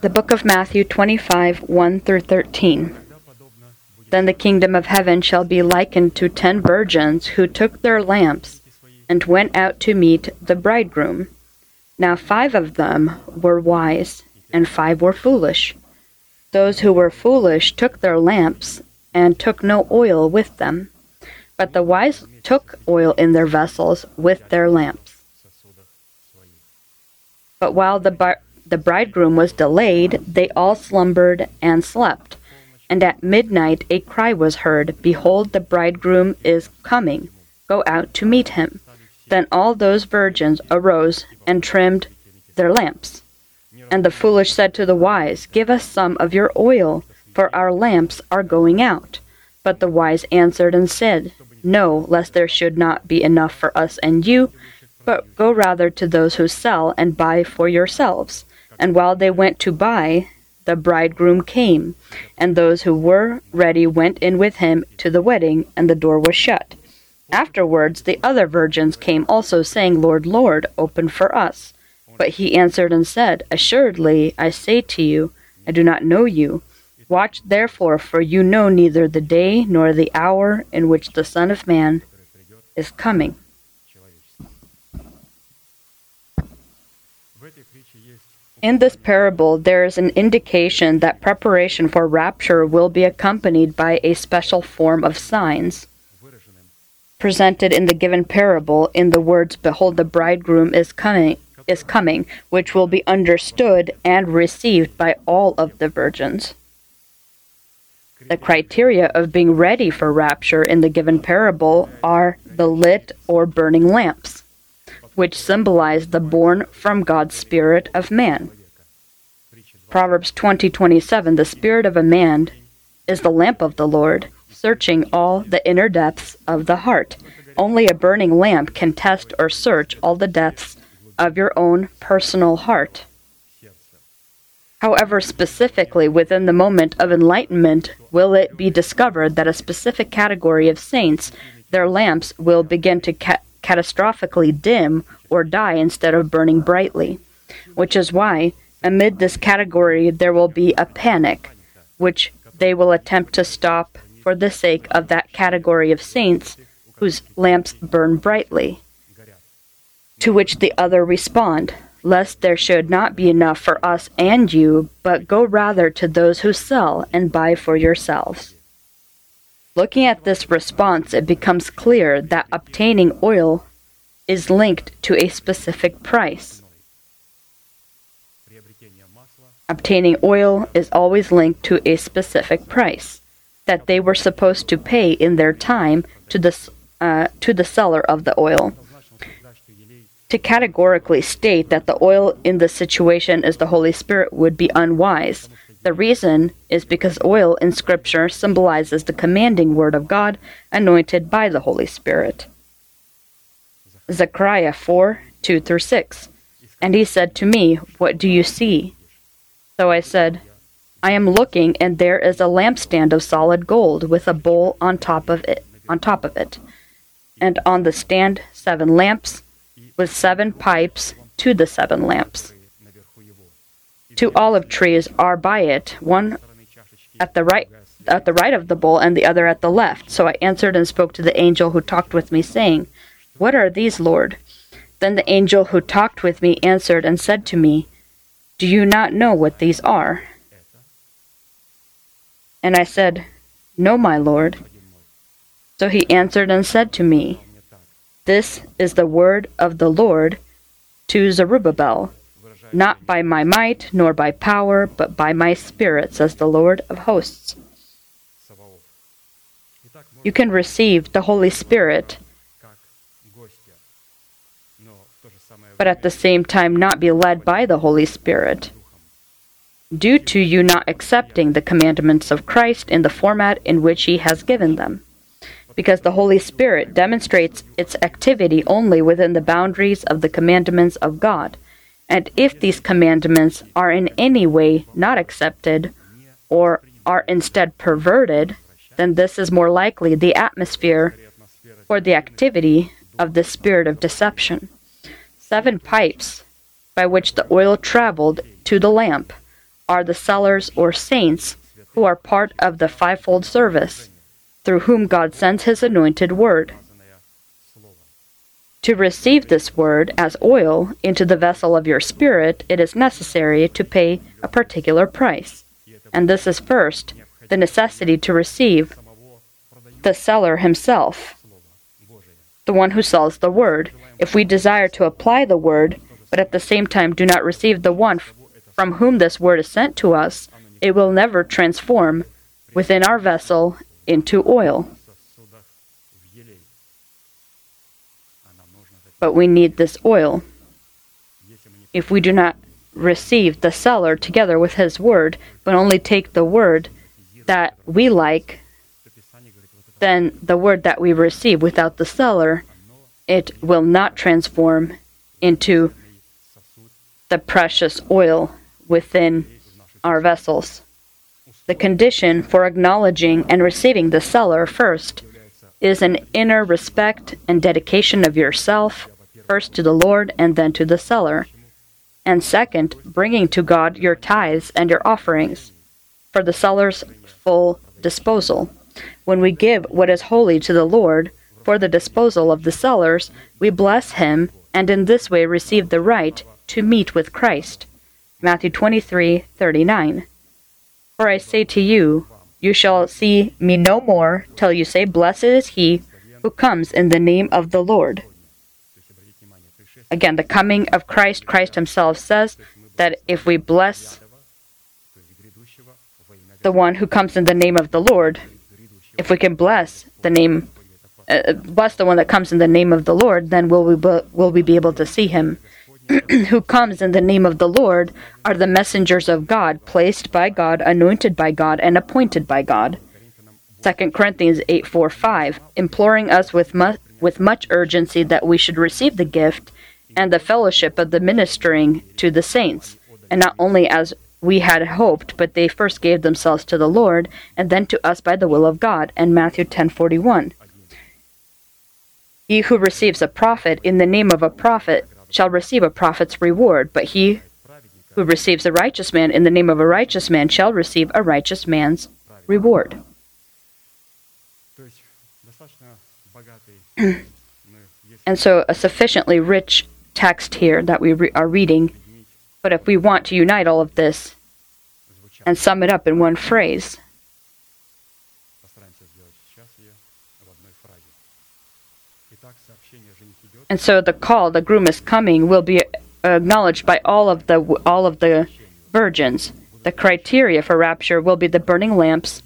The book of Matthew 25, 1 through 13. Then the kingdom of heaven shall be likened to ten virgins who took their lamps and went out to meet the bridegroom. Now five of them were wise, and five were foolish. Those who were foolish took their lamps, and took no oil with them. But the wise took oil in their vessels with their lamps. But while the, bar- the bridegroom was delayed, they all slumbered and slept. And at midnight a cry was heard Behold, the bridegroom is coming. Go out to meet him. Then all those virgins arose and trimmed their lamps. And the foolish said to the wise, Give us some of your oil, for our lamps are going out. But the wise answered and said, No, lest there should not be enough for us and you, but go rather to those who sell and buy for yourselves. And while they went to buy, the bridegroom came, and those who were ready went in with him to the wedding, and the door was shut. Afterwards the other virgins came also, saying, Lord, Lord, open for us. But he answered and said, Assuredly, I say to you, I do not know you. Watch therefore, for you know neither the day nor the hour in which the Son of Man is coming. In this parable, there is an indication that preparation for rapture will be accompanied by a special form of signs. Presented in the given parable in the words, Behold, the bridegroom is coming, is coming, which will be understood and received by all of the virgins. The criteria of being ready for rapture in the given parable are the lit or burning lamps which symbolize the born from God's spirit of man. Proverbs 20:27 The spirit of a man is the lamp of the Lord, searching all the inner depths of the heart. Only a burning lamp can test or search all the depths of your own personal heart. However, specifically within the moment of enlightenment, will it be discovered that a specific category of saints, their lamps will begin to ca- catastrophically dim or die instead of burning brightly. Which is why, amid this category, there will be a panic, which they will attempt to stop for the sake of that category of saints whose lamps burn brightly. To which the other respond, Lest there should not be enough for us and you, but go rather to those who sell and buy for yourselves. Looking at this response, it becomes clear that obtaining oil is linked to a specific price. Obtaining oil is always linked to a specific price that they were supposed to pay in their time to the, uh, to the seller of the oil. To categorically state that the oil in this situation is the Holy Spirit would be unwise. The reason is because oil in Scripture symbolizes the commanding Word of God anointed by the Holy Spirit. Zechariah 4 2 through 6. And he said to me, What do you see? So I said, I am looking, and there is a lampstand of solid gold with a bowl on top of it. On top of it, and on the stand seven lamps, with seven pipes to the seven lamps. Two olive trees are by it, one at the right at the right of the bowl and the other at the left. So I answered and spoke to the angel who talked with me, saying, What are these, Lord? Then the angel who talked with me answered and said to me, Do you not know what these are? And I said, No, my Lord. So he answered and said to me, This is the word of the Lord to Zerubbabel, not by my might nor by power, but by my spirit, says the Lord of hosts. You can receive the Holy Spirit, but at the same time not be led by the Holy Spirit due to you not accepting the commandments of Christ in the format in which He has given them. Because the Holy Spirit demonstrates its activity only within the boundaries of the commandments of God. And if these commandments are in any way not accepted or are instead perverted, then this is more likely the atmosphere or the activity of the spirit of deception. Seven pipes by which the oil traveled to the lamp are the sellers or saints who are part of the fivefold service, through whom God sends his anointed word. To receive this word as oil into the vessel of your spirit, it is necessary to pay a particular price. And this is first the necessity to receive the seller himself, the one who sells the word. If we desire to apply the word, but at the same time do not receive the one from whom this word is sent to us, it will never transform within our vessel into oil. But we need this oil. If we do not receive the seller together with his word, but only take the word that we like, then the word that we receive without the seller, it will not transform into the precious oil within our vessels. The condition for acknowledging and receiving the seller first is an inner respect and dedication of yourself first to the Lord and then to the seller. And second, bringing to God your tithes and your offerings for the seller's full disposal. When we give what is holy to the Lord for the disposal of the sellers, we bless him and in this way receive the right to meet with Christ. Matthew 23:39. For I say to you, you shall see me no more till you say, Blessed is he who comes in the name of the Lord. Again, the coming of Christ, Christ himself says that if we bless the one who comes in the name of the Lord, if we can bless the name, uh, bless the one that comes in the name of the Lord, then will we will we be able to see him? who comes in the name of the Lord are the messengers of God, placed by God, anointed by God, and appointed by God. 2 Corinthians 8 4 5, imploring us with, mu- with much urgency that we should receive the gift and the fellowship of the ministering to the saints, and not only as we had hoped, but they first gave themselves to the Lord, and then to us by the will of God. And Matthew 10:41. He who receives a prophet in the name of a prophet shall receive a prophet's reward, but he who receives a righteous man in the name of a righteous man shall receive a righteous man's reward. and so a sufficiently rich text here that we re- are reading. But if we want to unite all of this and sum it up in one phrase, and so the call, the groom is coming, will be acknowledged by all of the all of the virgins. The criteria for rapture will be the burning lamps.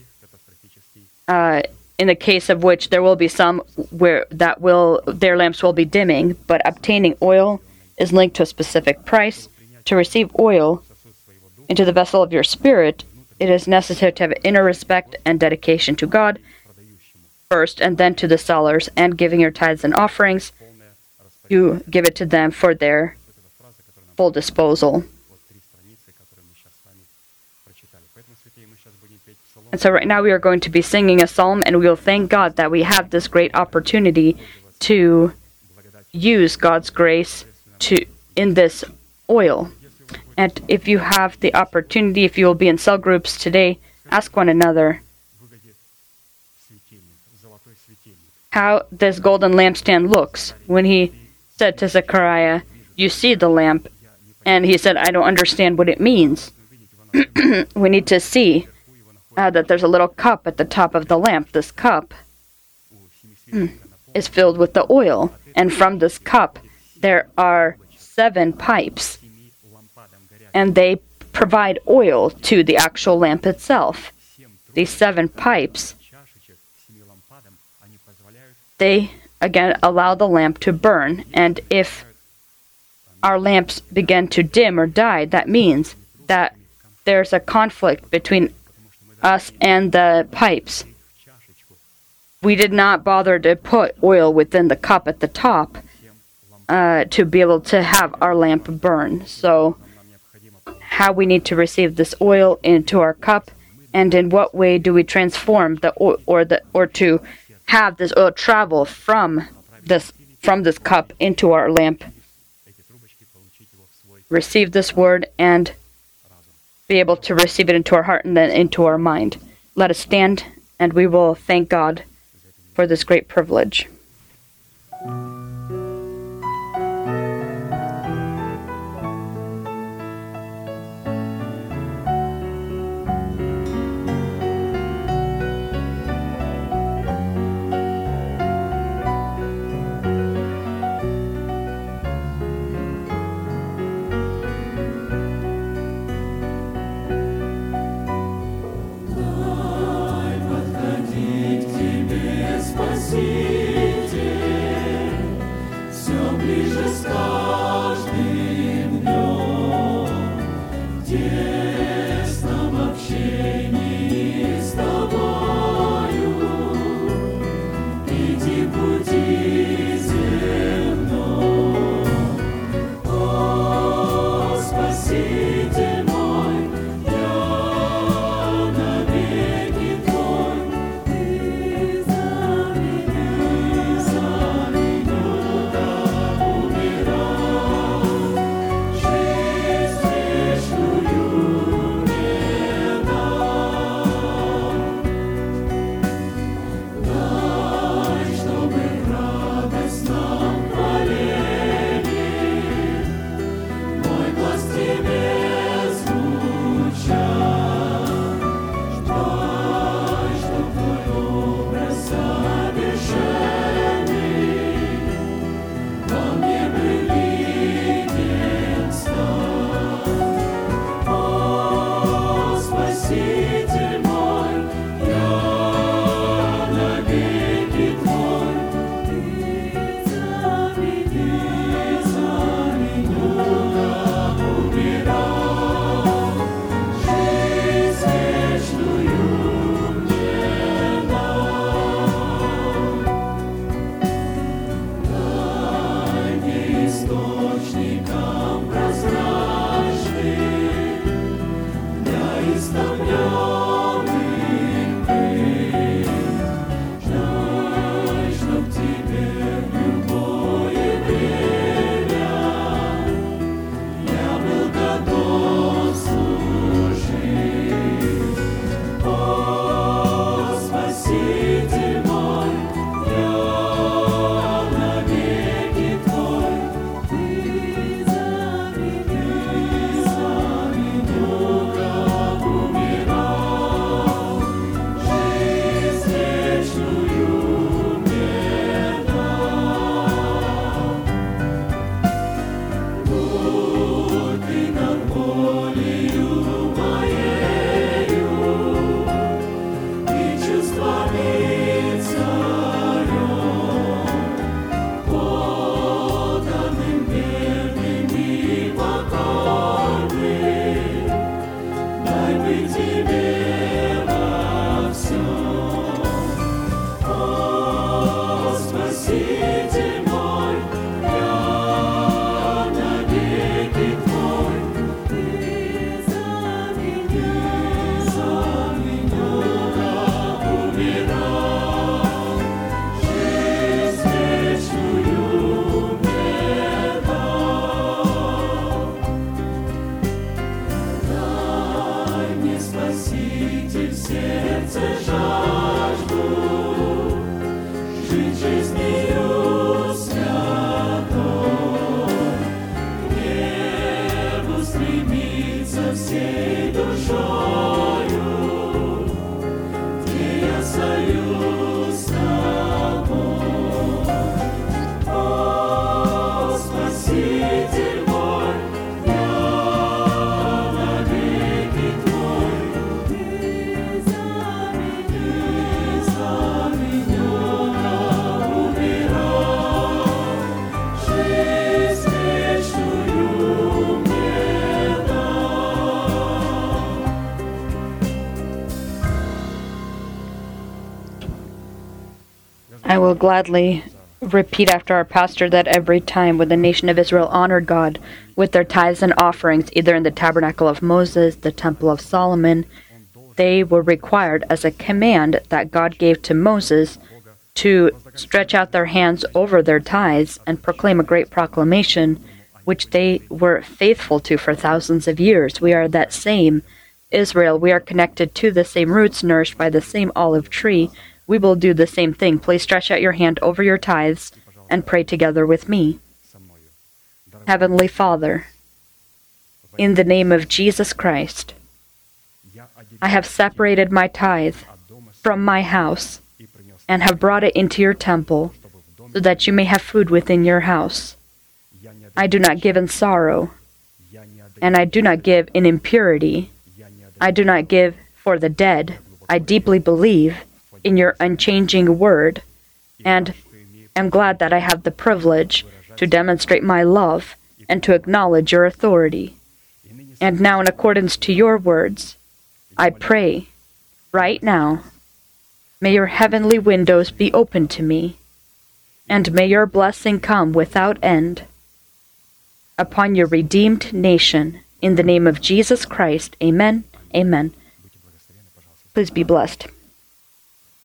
Uh, in the case of which there will be some where that will their lamps will be dimming, but obtaining oil is linked to a specific price. To receive oil into the vessel of your spirit, it is necessary to have inner respect and dedication to God first, and then to the sellers, and giving your tithes and offerings, you give it to them for their full disposal. And so, right now, we are going to be singing a psalm, and we will thank God that we have this great opportunity to use God's grace to in this oil. And if you have the opportunity, if you will be in cell groups today, ask one another how this golden lampstand looks. When he said to Zechariah, You see the lamp, and he said, I don't understand what it means. we need to see uh, that there's a little cup at the top of the lamp. This cup is filled with the oil, and from this cup there are seven pipes, and they provide oil to the actual lamp itself. These seven pipes, they again allow the lamp to burn, and if our lamps begin to dim or die, that means that there's a conflict between us and the pipes. We did not bother to put oil within the cup at the top uh, to be able to have our lamp burn. So, how we need to receive this oil into our cup, and in what way do we transform the oil, or the or to have this oil travel from this from this cup into our lamp receive this word and be able to receive it into our heart and then into our mind. Let us stand and we will thank God for this great privilege. Savior. I will gladly repeat after our pastor that every time when the nation of Israel honored God with their tithes and offerings, either in the tabernacle of Moses, the temple of Solomon, they were required as a command that God gave to Moses to stretch out their hands over their tithes and proclaim a great proclamation which they were faithful to for thousands of years. We are that same Israel. We are connected to the same roots, nourished by the same olive tree. We will do the same thing. Please stretch out your hand over your tithes and pray together with me. Heavenly Father, in the name of Jesus Christ, I have separated my tithe from my house and have brought it into your temple so that you may have food within your house. I do not give in sorrow, and I do not give in impurity. I do not give for the dead. I deeply believe in your unchanging word and am glad that I have the privilege to demonstrate my love and to acknowledge your authority. And now, in accordance to your words, I pray right now, may your heavenly windows be open to me, and may your blessing come without end upon your redeemed nation. In the name of Jesus Christ, amen. Amen. Please be blessed.